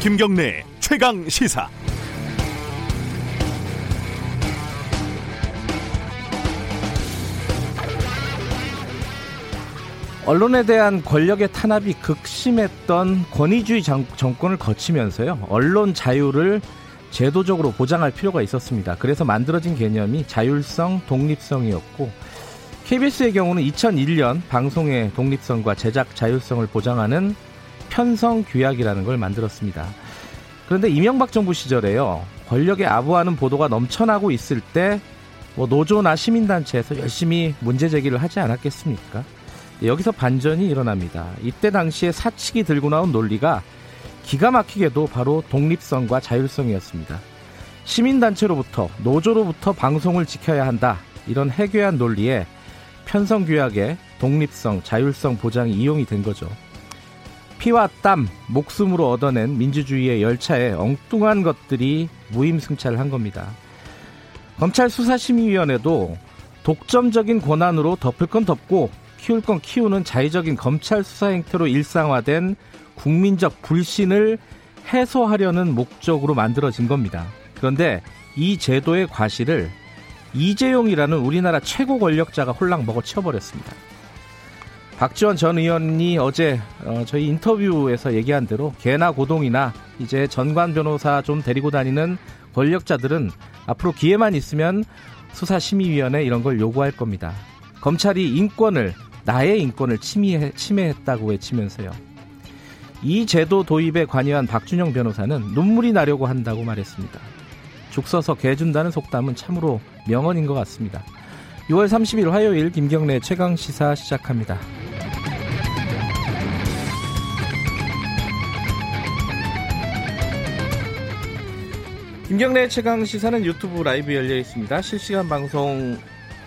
김경래 최강 시사. 언론에 대한 권력의 탄압이 극심했던 권위주의 정, 권을 거치면서요. 언론 자유를 제도적으로 보장할 필요가 있었습니다. 그래서 만들어진 개념이 자율성, 독립성이었고 KBS의 경우는 2001년 방송의 독립성과 제작 자율성을 보장하는 편성 규약이라는 걸 만들었습니다. 그런데 이명박 정부 시절에요. 권력에 아부하는 보도가 넘쳐나고 있을 때 뭐 노조나 시민단체에서 열심히 문제 제기를 하지 않았겠습니까? 여기서 반전이 일어납니다. 이때 당시에 사측이 들고 나온 논리가 기가 막히게도 바로 독립성과 자율성이었습니다. 시민단체로부터 노조로부터 방송을 지켜야 한다. 이런 해괴한 논리에 편성규약의 독립성, 자율성 보장이 이용이 된 거죠. 피와 땀, 목숨으로 얻어낸 민주주의의 열차에 엉뚱한 것들이 무임승차를 한 겁니다. 검찰 수사심의위원회도 독점적인 권한으로 덮을 건 덮고 키울 건 키우는 자의적인 검찰 수사 행태로 일상화된 국민적 불신을 해소하려는 목적으로 만들어진 겁니다. 그런데 이 제도의 과실을 이재용이라는 우리나라 최고 권력자가 홀랑 먹어 치워버렸습니다. 박지원 전 의원이 어제 어, 저희 인터뷰에서 얘기한 대로 개나 고동이나 이제 전관 변호사 좀 데리고 다니는 권력자들은 앞으로 기회만 있으면 수사심의위원회 이런 걸 요구할 겁니다. 검찰이 인권을 나의 인권을 침해, 침해했다고 외치면서요. 이 제도 도입에 관여한 박준영 변호사는 눈물이 나려고 한다고 말했습니다. 죽 서서 개 준다는 속담은 참으로 명언인 것 같습니다. 6월 30일 화요일 김경래 최강 시사 시작합니다. 김경래 최강 시사는 유튜브 라이브 열려 있습니다. 실시간 방송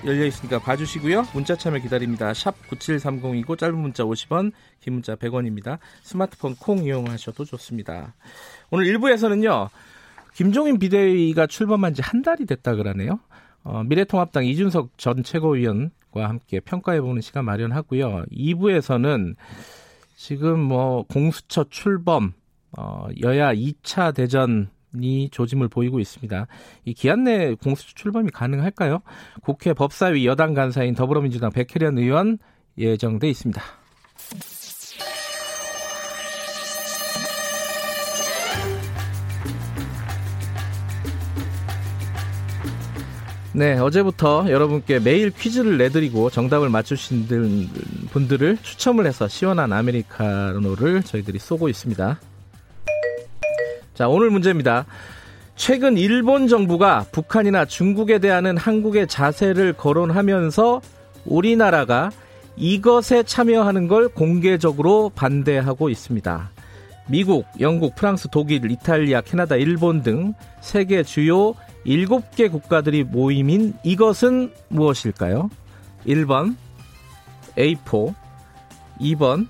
열려 있으니까 봐주시고요. 문자 참여 기다립니다. 샵 9730이고 짧은 문자 50원, 긴 문자 100원입니다. 스마트폰 콩 이용하셔도 좋습니다. 오늘 1부에서는요. 김종인 비대위가 출범한 지 한 달이 됐다 그러네요. 어, 미래통합당 이준석 전 최고위원과 함께 평가해보는 시간 마련하고요. 2부에서는 지금 뭐 공수처 출범, 어, 여야 2차 대전 이 조짐을 보이고 있습니다. 이 기한 내 공수처 출범이 가능할까요? 국회 법사위 여당 간사인 더불어민주당 백혜련 의원 예정돼 있습니다. 네, 어제부터 여러분께 매일 퀴즈를 내드리고 정답을 맞추신 분들을 추첨을 해서 시원한 아메리카노를 저희들이 쏘고 있습니다. 자, 오늘 문제입니다. 최근 일본 정부가 북한이나 중국에 대한 한국의 자세를 거론하면서 우리나라가 이것에 참여하는 걸 공개적으로 반대하고 있습니다. 미국, 영국, 프랑스, 독일, 이탈리아, 캐나다, 일본 등 세계 주요 7개 국가들이 모임인 이것은 무엇일까요? 1번 A4, 2번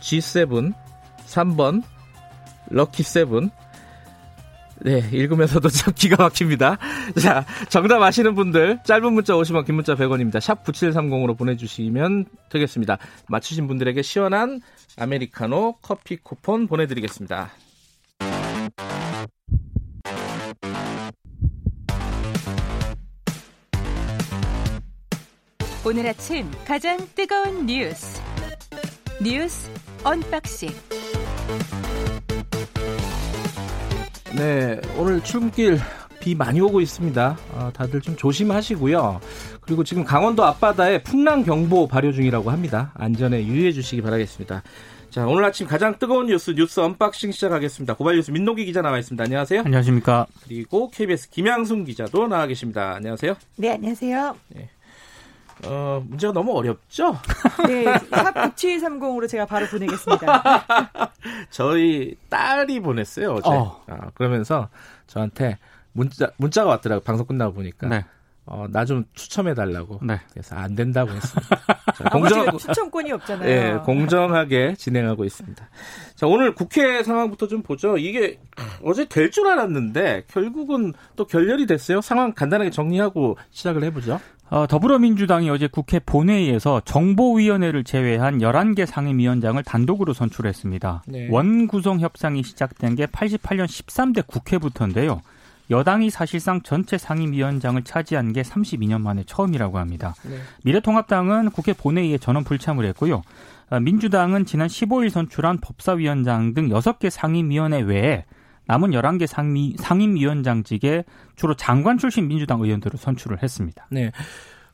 G7, 3번 럭키7, 네, 읽으면서도 참 기가 막힙니다. 자, 정답 아시는 분들 짧은 문자 50원, 긴 문자 100원입니다. 샵 9730으로 보내주시면 되겠습니다. 맞추신 분들에게 시원한 아메리카노 커피 쿠폰 보내드리겠습니다. 오늘 아침 가장 뜨거운 뉴스 뉴스 unboxing 네, 오늘 출근길 비 많이 오고 있습니다. 어, 다들 좀 조심하시고요. 그리고 지금 강원도 앞바다에 풍랑 경보 발효 중이라고 합니다. 안전에 유의해 주시기 바라겠습니다. 자, 오늘 아침 가장 뜨거운 뉴스 뉴스 unboxing 시작하겠습니다. 고발 뉴스 민노기 기자 나와 있습니다. 안녕하세요. 안녕하십니까. 그리고 KBS 김양순 기자도 나와 계십니다. 안녕하세요. 네, 안녕하세요. 네. 어, 문제가 너무 어렵죠? 네, 샵 9730으로 제가 바로 보내겠습니다. 저희 딸이 보냈어요, 어제. 어. 아, 그러면서 저한테 문자, 문자가 왔더라고요. 방송 끝나고 보니까. 네. 어, 나 좀 추첨해 달라고. 네. 그래서 안 된다고 했습니다. 자, 공정 추천권이 없잖아요. 예, 공정하게 진행하고 있습니다. 자, 오늘 국회 상황부터 좀 보죠. 이게 어제 될 줄 알았는데 결국은 또 결렬이 됐어요. 상황 간단하게 정리하고 시작을 해 보죠. 어, 더불어민주당이 어제 국회 본회의에서 정보위원회를 제외한 11개 상임위원장을 단독으로 선출했습니다. 네. 원구성 협상이 시작된 게 88년 13대 국회부터인데요. 여당이 사실상 전체 상임위원장을 차지한 게 32년 만에 처음이라고 합니다. 네. 미래통합당은 국회 본회의에 전원 불참을 했고요. 아, 민주당은 지난 15일 선출한 법사위원장 등 6개 상임위원회 외에 남은 11개 상임, 상임위원장직에 주로 장관 출신 민주당 의원들을 선출을 했습니다. 네.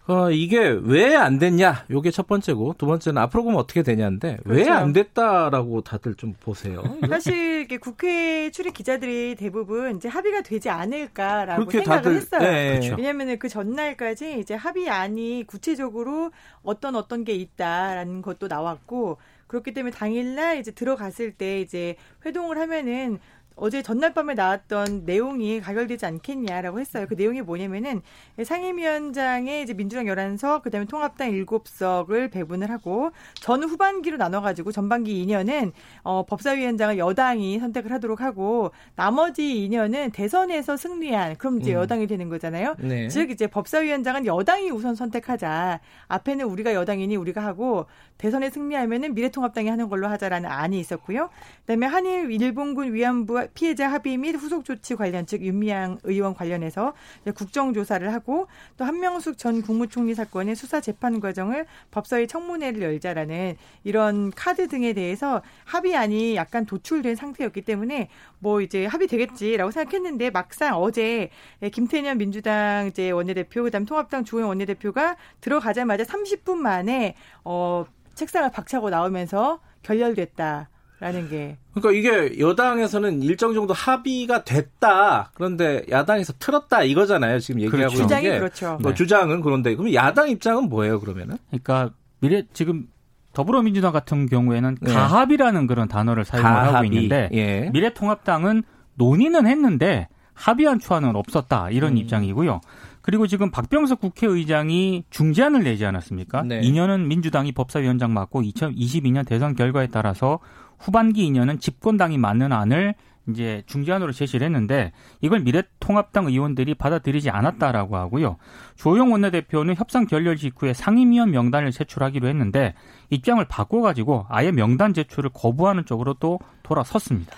어, 이게 왜 안 됐냐? 요게 첫 번째고, 두 번째는 앞으로 보면 어떻게 되냐인데, 왜 그렇죠. 안 됐다라고 다들 좀 보세요. 사실 이게 국회 출입 기자들이 대부분 이제 합의가 되지 않을까라고 생각을 다들, 했어요. 예, 예. 그렇죠. 왜냐하면 그 전날까지 이제 합의안이 구체적으로 어떤 어떤 게 있다라는 것도 나왔고 그렇기 때문에 당일날 이제 들어갔을 때 이제 회동을 하면은 어제 전날 밤에 나왔던 내용이 가결되지 않겠냐라고 했어요. 그 내용이 뭐냐면은 상임위원장에 이제 민주당 11석, 그다음에 통합당 7석을 배분을 하고 전 후반기로 나눠 가지고 전반기 2년은 어 법사위원장을 여당이 선택을 하도록 하고 나머지 2년은 대선에서 승리한 그럼 이제 음. 여당이 되는 거잖아요. 네. 즉 이제 법사위원장은 여당이 우선 선택하자. 앞에는 우리가 여당이니 우리가 하고 대선에 승리하면은 미래통합당이 하는 걸로 하자라는 안이 있었고요. 그다음에 한일 일본군 위안부 피해자 합의 및 후속 조치 관련 즉 윤미향 의원 관련해서 국정조사를 하고 또 한명숙 전 국무총리 사건의 수사 재판 과정을 법사위 청문회를 열자라는 이런 카드 등에 대해서 합의안이 약간 도출된 상태였기 때문에 뭐 이제 합의되겠지라고 생각했는데 막상 어제 김태년 민주당 이제 원내대표 그다음 통합당 주호영 원내대표가 들어가자마자 30분 만에 어 책상을 박차고 나오면서 결렬됐다 라는 게 그러니까 이게 여당에서는 일정 정도 합의가 됐다. 그런데 야당에서 틀었다 이거잖아요. 지금 얘기하고 그렇죠. 있는 주장이 게. 그렇죠. 뭐 네. 주장은 그런데 그럼 야당 입장은 뭐예요, 그러면은? 그러니까 미래 지금 더불어민주당 같은 경우에는 네. 가합이라는 그런 단어를 사용을 하고 가합의. 있는데 예. 미래통합당은 논의는 했는데 합의한 초안은 없었다 이런 음. 입장이고요. 그리고 지금 박병석 국회의장이 중재안을 내지 않았습니까? 네. 2년은 민주당이 법사위원장 맡고 2022년 대선 결과에 따라서 후반기 2년은 집권당이 맞는 안을 이제 중재안으로 제시를 했는데 이걸 미래통합당 의원들이 받아들이지 않았다라고 하고요. 조영 원내대표는 협상 결렬 직후에 상임위원 명단을 제출하기로 했는데 입장을 바꿔가지고 아예 명단 제출을 거부하는 쪽으로 또 돌아섰습니다.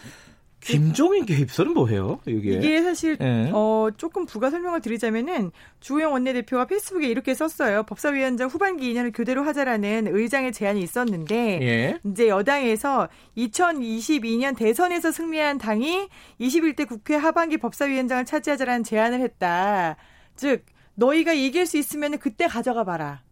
김종인 개입설은 뭐예요? 이게. 이게 사실 예. 어, 조금 부가 설명을 드리자면은 주호영 원내대표가 페이스북에 이렇게 썼어요. 법사위원장 후반기 2년을 교대로 하자라는 의장의 제안이 있었는데 예. 이제 여당에서 2022년 대선에서 승리한 당이 21대 국회 하반기 법사위원장을 차지하자라는 제안을 했다. 즉 너희가 이길 수 있으면 그때 가져가 봐라.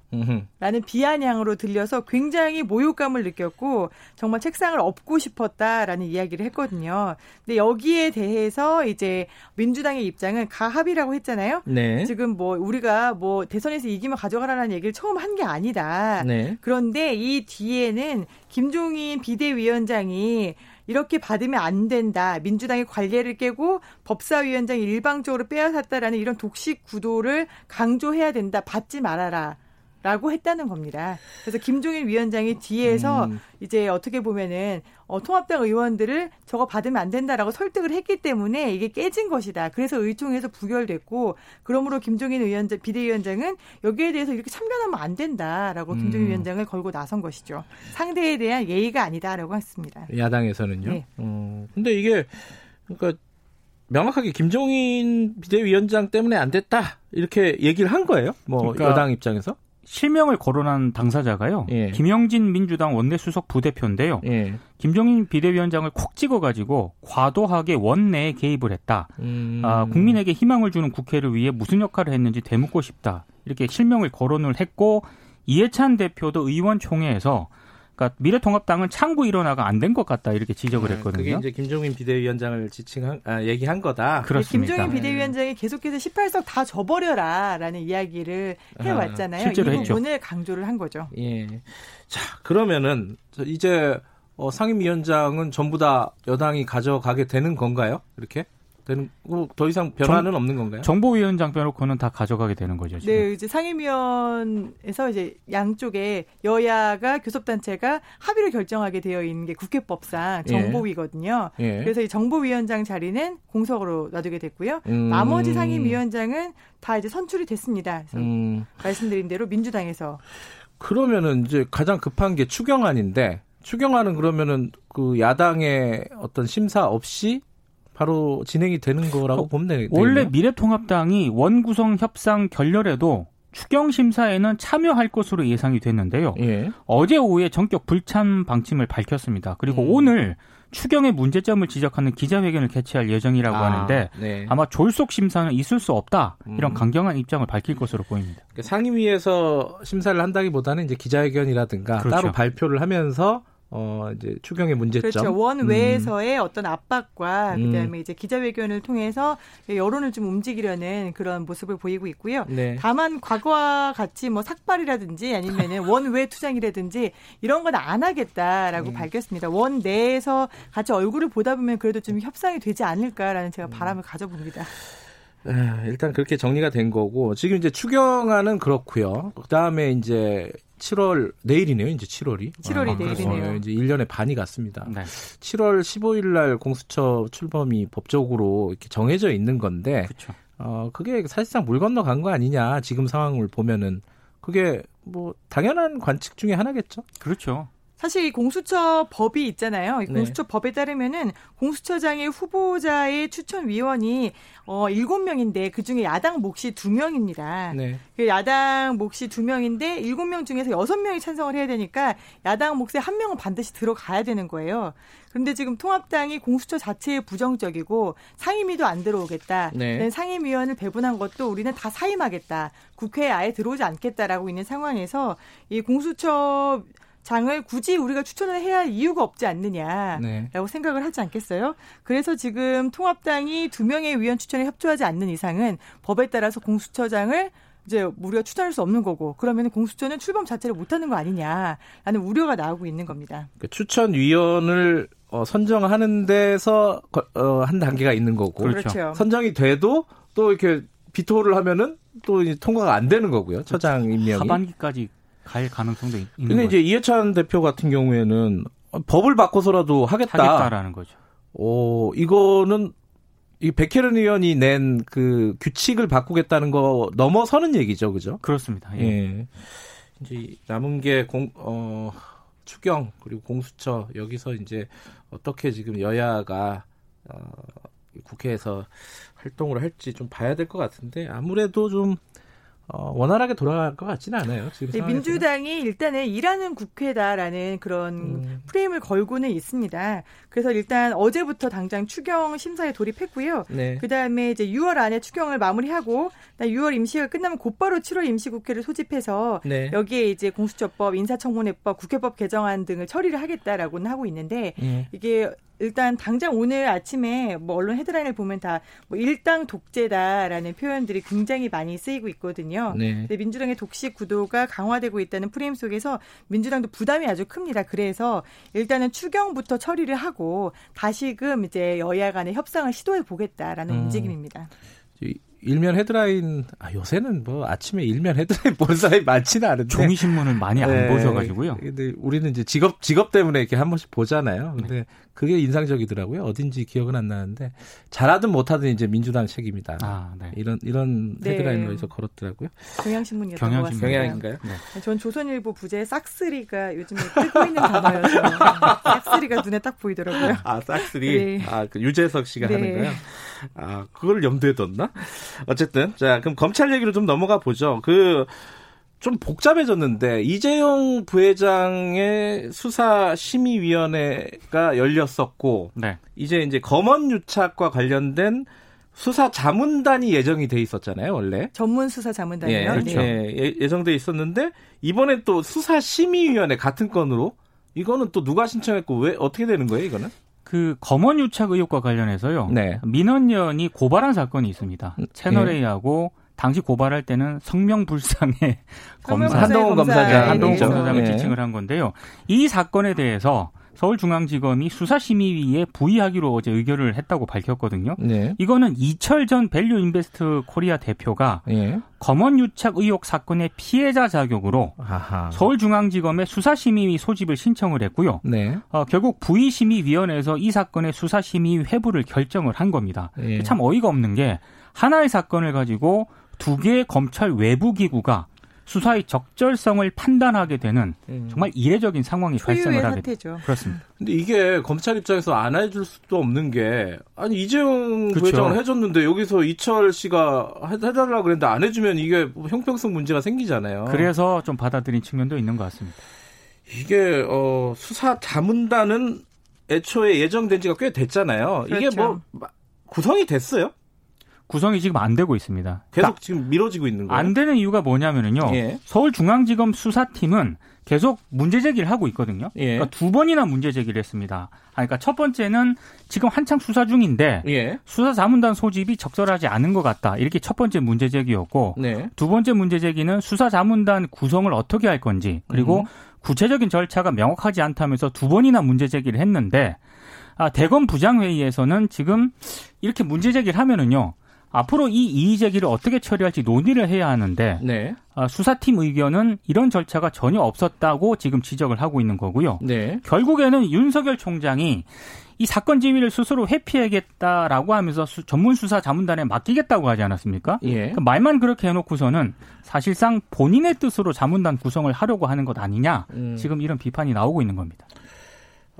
라는 비아냥으로 들려서 굉장히 모욕감을 느꼈고 정말 책상을 엎고 싶었다라는 이야기를 했거든요. 근데 여기에 대해서 이제 민주당의 입장은 가합이라고 했잖아요. 네. 지금 뭐 우리가 뭐 대선에서 이기면 가져가라는 얘기를 처음 한 게 아니다. 네. 그런데 이 뒤에는 김종인 비대위원장이 이렇게 받으면 안 된다. 민주당의 관례를 깨고 법사위원장이 일방적으로 빼앗았다라는 이런 독식 구도를 강조해야 된다. 받지 말아라. 라고 했다는 겁니다. 그래서 김종인 위원장이 뒤에서 음. 이제 어떻게 보면은 어, 통합당 의원들을 저거 받으면 안 된다라고 설득을 했기 때문에 이게 깨진 것이다. 그래서 의총에서 부결됐고 그러므로 김종인 위원장 비대위원장은 여기에 대해서 이렇게 참견하면 안 된다라고 김종인 음. 위원장을 걸고 나선 것이죠. 상대에 대한 예의가 아니다라고 했습니다. 야당에서는요. 네. 어, 근데 이게 그러니까 명확하게 김종인 비대위원장 때문에 안 됐다 이렇게 얘기를 한 거예요. 뭐 그러니까 여당 입장에서. 실명을 거론한 당사자가요. 예. 김영진 민주당 원내수석 부대표인데요. 예. 김종인 비대위원장을 콕 찍어가지고 과도하게 원내에 개입을 했다. 음. 아, 국민에게 희망을 주는 국회를 위해 무슨 역할을 했는지 되묻고 싶다. 이렇게 실명을 거론을 했고 이해찬 대표도 의원총회에서 그러니까 미래통합당은 창구 일원화가 안 된 것 같다 이렇게 지적을 아, 했거든요. 그게 이제 김종인 비대위원장을 지칭한 아, 얘기한 거다. 그렇습니다. 김종인 비대위원장이 계속해서 18석 다 줘버려라라는 이야기를 해왔잖아요. 아, 실제로 이 했죠. 부분을 강조를 한 거죠. 예. 자, 그러면은 저 이제 어, 상임위원장은 전부 다 여당이 가져가게 되는 건가요? 이렇게? 되는 더 이상 변화는 정, 없는 건가요? 정보위원장 빼놓고는 다 가져가게 되는 거죠. 지금. 네, 이제 상임위원에서 이제 양쪽에 여야가 교섭단체가 합의를 결정하게 되어 있는 게 국회법상 예. 정보위거든요. 예. 예. 그래서 이 정보위원장 자리는 공석으로 놔두게 됐고요. 음. 나머지 상임위원장은 다 이제 선출이 됐습니다. 그래서 음. 말씀드린 대로 민주당에서 그러면은 이제 가장 급한 게 추경안인데 추경안은 그러면은 그 야당의 어떤 심사 없이 바로 진행이 되는 거라고 어, 보면 되겠네요. 원래 미래통합당이 원구성 협상 결렬에도 추경 심사에는 참여할 것으로 예상이 됐는데요. 예. 어제 오후에 전격 불참 방침을 밝혔습니다. 그리고 음. 오늘 추경의 문제점을 지적하는 기자회견을 개최할 예정이라고 아, 하는데 네. 아마 졸속 심사는 있을 수 없다 이런 음. 강경한 입장을 밝힐 것으로 보입니다. 그러니까 상임위에서 심사를 한다기보다는 이제 기자회견이라든가 그렇죠. 따로 발표를 하면서 어 이제 추경의 문제점 그렇죠 원 외에서의 음. 어떤 압박과 음. 그다음에 이제 기자회견을 통해서 여론을 좀 움직이려는 그런 모습을 보이고 있고요. 네. 다만 과거와 같이 뭐 삭발이라든지 아니면은 원외 투쟁이라든지 이런 건 안 하겠다라고 음. 밝혔습니다. 원 내에서 같이 얼굴을 보다 보면 그래도 좀 협상이 되지 않을까라는 제가 음. 바람을 가져봅니다. 네, 일단 그렇게 정리가 된 거고 지금 이제 추경안은 그렇고요. 그다음에 이제 7월 내일이네요. 이제 7월이. 7월이 아, 내일이네요. 이제 1년의 반이 갔습니다. 네. 7월 15일 날 공수처 출범이 법적으로 이렇게 정해져 있는 건데 그쵸. 어 그게 사실상 물 건너 간 거 아니냐. 지금 상황을 보면은 그게 뭐 당연한 관측 중에 하나겠죠. 그렇죠. 사실 이 공수처 법이 있잖아요. 이 네. 공수처 네. 법에 따르면은 공수처장의 후보자의 추천 위원이 어 7명인데 그중에 야당 몫이 2명입니다. 네. 그 야당 몫이 2명인데 7명 중에서 6명이 찬성을 해야 되니까 야당 몫에 한 명은 반드시 들어가야 되는 거예요. 그런데 지금 통합당이 공수처 자체에 부정적이고 상임위도 안 들어오겠다. 네. 상임위원을 배분한 것도 우리는 다 사임하겠다. 국회에 아예 들어오지 않겠다라고 있는 상황에서 이 공수처 장을 굳이 우리가 추천을 해야 할 이유가 없지 않느냐라고 네. 생각을 하지 않겠어요? 그래서 지금 통합당이 두 명의 위원 추천에 협조하지 않는 이상은 법에 따라서 공수처장을 이제 우리가 추천할 수 없는 거고 그러면 공수처는 출범 자체를 못하는 거 아니냐라는 우려가 나오고 있는 겁니다. 그 추천위원을 어, 선정하는 데서 어, 한 단계가 있는 거고 그렇죠. 선정이 돼도 또 이렇게 비토를 하면은 또 통과가 안 되는 거고요. 처장 임명이 하반기까지 갈 가능성도 있는 근데 거죠. 이제 이해찬 대표 같은 경우에는 법을 바꿔서라도 하겠다. 하겠다라는 거죠. 오, 이거는 이 백혜련 의원이 낸 그 규칙을 바꾸겠다는 거 넘어서는 얘기죠, 그죠? 그렇습니다. 예. 예. 이제 남은 게 공, 어, 추경 그리고 공수처 여기서 이제 어떻게 지금 여야가 어, 국회에서 활동을 할지 좀 봐야 될 것 같은데 아무래도 좀 어, 원활하게 돌아갈 것 같지는 않아요. 지금 네, 민주당이 일단은 일하는 국회다라는 그런 음. 프레임을 걸고는 있습니다. 그래서 일단 어제부터 당장 추경 심사에 돌입했고요. 네. 그 다음에 이제 6월 안에 추경을 마무리하고 6월 임시가 끝나면 곧바로 7월 임시국회를 소집해서 네. 여기에 이제 공수처법, 인사청문회법, 국회법 개정안 등을 처리를 하겠다라고는 하고 있는데 네. 이게 일단 당장 오늘 아침에 뭐 언론 헤드라인을 보면 다 뭐 일당 독재다라는 표현들이 굉장히 많이 쓰이고 있거든요. 네. 근데 민주당의 독식 구도가 강화되고 있다는 프레임 속에서 민주당도 부담이 아주 큽니다. 그래서 일단은 추경부터 처리를 하고 다시금 이제 여야 간의 협상을 시도해 보겠다라는 음. 움직임입니다. 일면 헤드라인 아 요새는 뭐 아침에 일면 헤드라인 보는 사람이 많지는 않은데 종이 신문을 많이 안 네. 보셔가지고요. 근데 우리는 이제 직업 직업 때문에 이렇게 한 번씩 보잖아요. 근데 네. 그게 인상적이더라고요. 어딘지 기억은 안 나는데 잘하든 못하든 이제 민주당 책임이다. 아, 네. 이런 이런 네. 헤드라인으로 해서 걸었더라고요. 경향신문이었던 경향신문. 것 같습니다. 경향인가요? 네. 전 조선일보 부제 싹쓸이가 요즘에 뜨고 있는 단어여서 싹쓸이가 눈에 딱 보이더라고요. 아 싹쓸이. 네. 아그 유재석 씨가 하는 네. 거요. 아 그걸 염두에 뒀나? 어쨌든 자 그럼 검찰 얘기로 좀 넘어가 보죠. 그 좀 복잡해졌는데 이재용 부회장의 수사 심의위원회가 열렸었고 네. 이제 이제 검언 유착과 관련된 수사 자문단이 예정이 돼 있었잖아요, 원래. 전문 수사 자문단이요. 예, 그렇죠. 예, 예정돼 있었는데 이번에 또 수사 심의위원회 같은 건으로 이거는 또 누가 신청했고 왜 어떻게 되는 거예요, 이거는? 그 검언 유착 의혹과 관련해서요. 네. 민언련이 고발한 사건이 있습니다. 음, 채널 A하고 당시 고발할 때는 성명불상의 검사 한동훈 검사장 한동훈 검사장을 네. 지칭을 한 건데요. 이 사건에 대해서 서울중앙지검이 수사심의위에 부의하기로 어제 의결을 했다고 밝혔거든요. 네. 이거는 이철 전 밸류 인베스트 코리아 대표가 예. 검언 유착 의혹 사건의 피해자 자격으로 아하. 서울중앙지검에 수사심의위 소집을 신청을 했고요. 네. 어, 결국 부의심의위원회에서 이 사건의 수사심의 회부를 결정을 한 겁니다. 예. 참 어이가 없는 게 하나의 사건을 가지고 두 개의 검찰 외부 기구가 수사의 적절성을 판단하게 되는 음. 정말 이례적인 상황이 발생을 하게 사태죠. 그렇습니다. 근데 이게 검찰 입장에서 안 해줄 수도 없는 게 아니 이재용 그쵸. 부회장은 해줬는데 여기서 이철 씨가 해- 해달라 그랬는데 안 해주면 이게 뭐 형평성 문제가 생기잖아요. 그래서 좀 받아들인 측면도 있는 것 같습니다. 이게 어, 수사 자문단은 애초에 예정된 지가 꽤 됐잖아요. 이게 그렇죠. 뭐 마- 구성이 됐어요? 구성이 지금 안 되고 있습니다. 계속 지금 미뤄지고 있는 거예요. 안 되는 이유가 뭐냐면은요. 예. 서울중앙지검 수사팀은 계속 문제 제기를 하고 있거든요. 예. 그러니까 두 번이나 문제 제기를 했습니다. 아, 그러니까 첫 번째는 지금 한창 수사 중인데 예. 수사 자문단 소집이 적절하지 않은 것 같다. 이렇게 첫 번째 문제 제기였고 네. 두 번째 문제 제기는 수사 자문단 구성을 어떻게 할 건지 그리고 음. 구체적인 절차가 명확하지 않다면서 두 번이나 문제 제기를 했는데 아, 대검 부장회의에서는 지금 이렇게 문제 제기를 하면은요. 앞으로 이 이의 제기를 어떻게 처리할지 논의를 해야 하는데 네. 아, 수사팀 의견은 이런 절차가 전혀 없었다고 지금 지적을 하고 있는 거고요. 네. 결국에는 윤석열 총장이 이 사건 지휘를 스스로 회피하겠다라고 하면서 수- 전문 수사 자문단에 맡기겠다고 하지 않았습니까? 예. 그 말만 그렇게 해놓고서는 사실상 본인의 뜻으로 자문단 구성을 하려고 하는 것 아니냐 음. 지금 이런 비판이 나오고 있는 겁니다.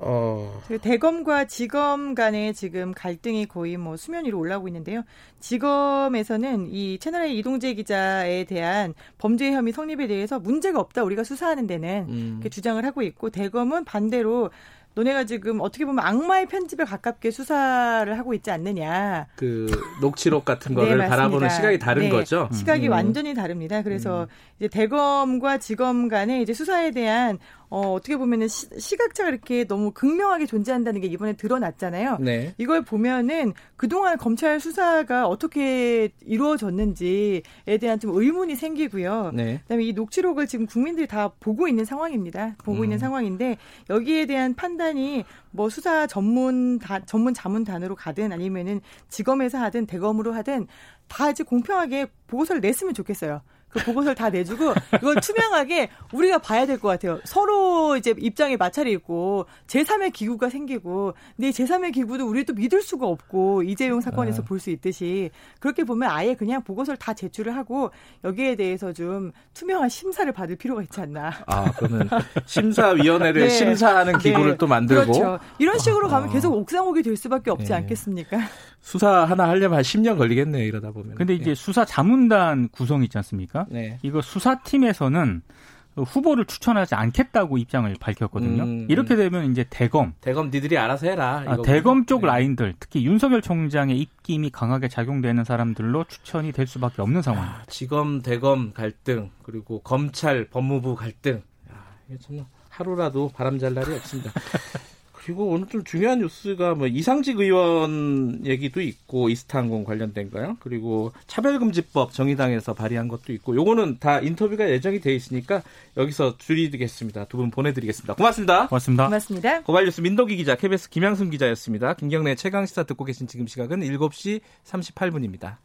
어. 그 대검과 지검 간의 지금 갈등이 거의 뭐 수면 위로 올라오고 있는데요. 지검에서는 이 채널A 이동재 기자에 대한 범죄 혐의 성립에 대해서 문제가 없다. 우리가 수사하는 데는 음. 주장을 하고 있고 대검은 반대로 너네가 지금 어떻게 보면 악마의 편집에 가깝게 수사를 하고 있지 않느냐. 그 녹취록 같은 네, 거를 맞습니다. 바라보는 시각이 다른 네, 거죠. 시각이 음. 완전히 다릅니다. 그래서 이제 대검과 지검 간의 이제 수사에 대한 어, 어떻게 보면은 시, 시각차가 이렇게 너무 극명하게 존재한다는 게 이번에 드러났잖아요. 네. 이걸 보면은 그동안 검찰 수사가 어떻게 이루어졌는지에 대한 좀 의문이 생기고요. 네. 그다음에 이 녹취록을 지금 국민들이 다 보고 있는 상황입니다. 보고 음. 있는 상황인데 여기에 대한 판단 이 뭐 수사 전문 다, 전문 자문 단으로 가든 아니면은 지검에서 하든 대검으로 하든 다 이제 공평하게 보고서를 냈으면 좋겠어요. 그 보고서를 다 내주고 이걸 투명하게 우리가 봐야 될 것 같아요. 서로 이제 입장에 마찰이 있고 제3의 기구가 생기고 근데 이 제3의 기구도 우리도 믿을 수가 없고 이재용 사건에서 볼 수 있듯이 그렇게 보면 아예 그냥 보고서를 다 제출을 하고 여기에 대해서 좀 투명한 심사를 받을 필요가 있지 않나. 아, 그러면 심사위원회를 네. 심사하는 기구를 네. 또 만들고 그렇죠. 이런 식으로 가면 아. 계속 옥상옥이 될 수밖에 없지 네. 않겠습니까? 수사 하나 하려면 한 10년 걸리겠네요, 이러다 보면. 근데 이제 수사 자문단 구성 있지 않습니까? 네. 이거 수사팀에서는 후보를 추천하지 않겠다고 입장을 밝혔거든요. 음, 이렇게 되면 이제 대검, 대검 니들이 알아서 해라. 아. 대검 쪽 네. 라인들, 특히 윤석열 총장의 입김이 강하게 작용되는 사람들로 추천이 될 수밖에 없는 상황입니다. 아, 지검 대검 갈등 그리고 검찰 법무부 갈등. 야, 이게 참 하루라도 바람 잘 날이 없습니다. 그리고 오늘 좀 중요한 뉴스가 뭐 이상직 의원 얘기도 있고 이스타항공 관련된 거요. 그리고 차별금지법 정의당에서 발의한 것도 있고 요거는 다 인터뷰가 예정이 돼 있으니까 여기서 줄이겠습니다. 두 분 보내드리겠습니다. 고맙습니다. 고맙습니다. 고맙습니다. 고발뉴스 민덕기 기자, KBS 김양순 기자였습니다. 김경래 최강 시사 듣고 계신 지금 시각은 7시 38분입니다.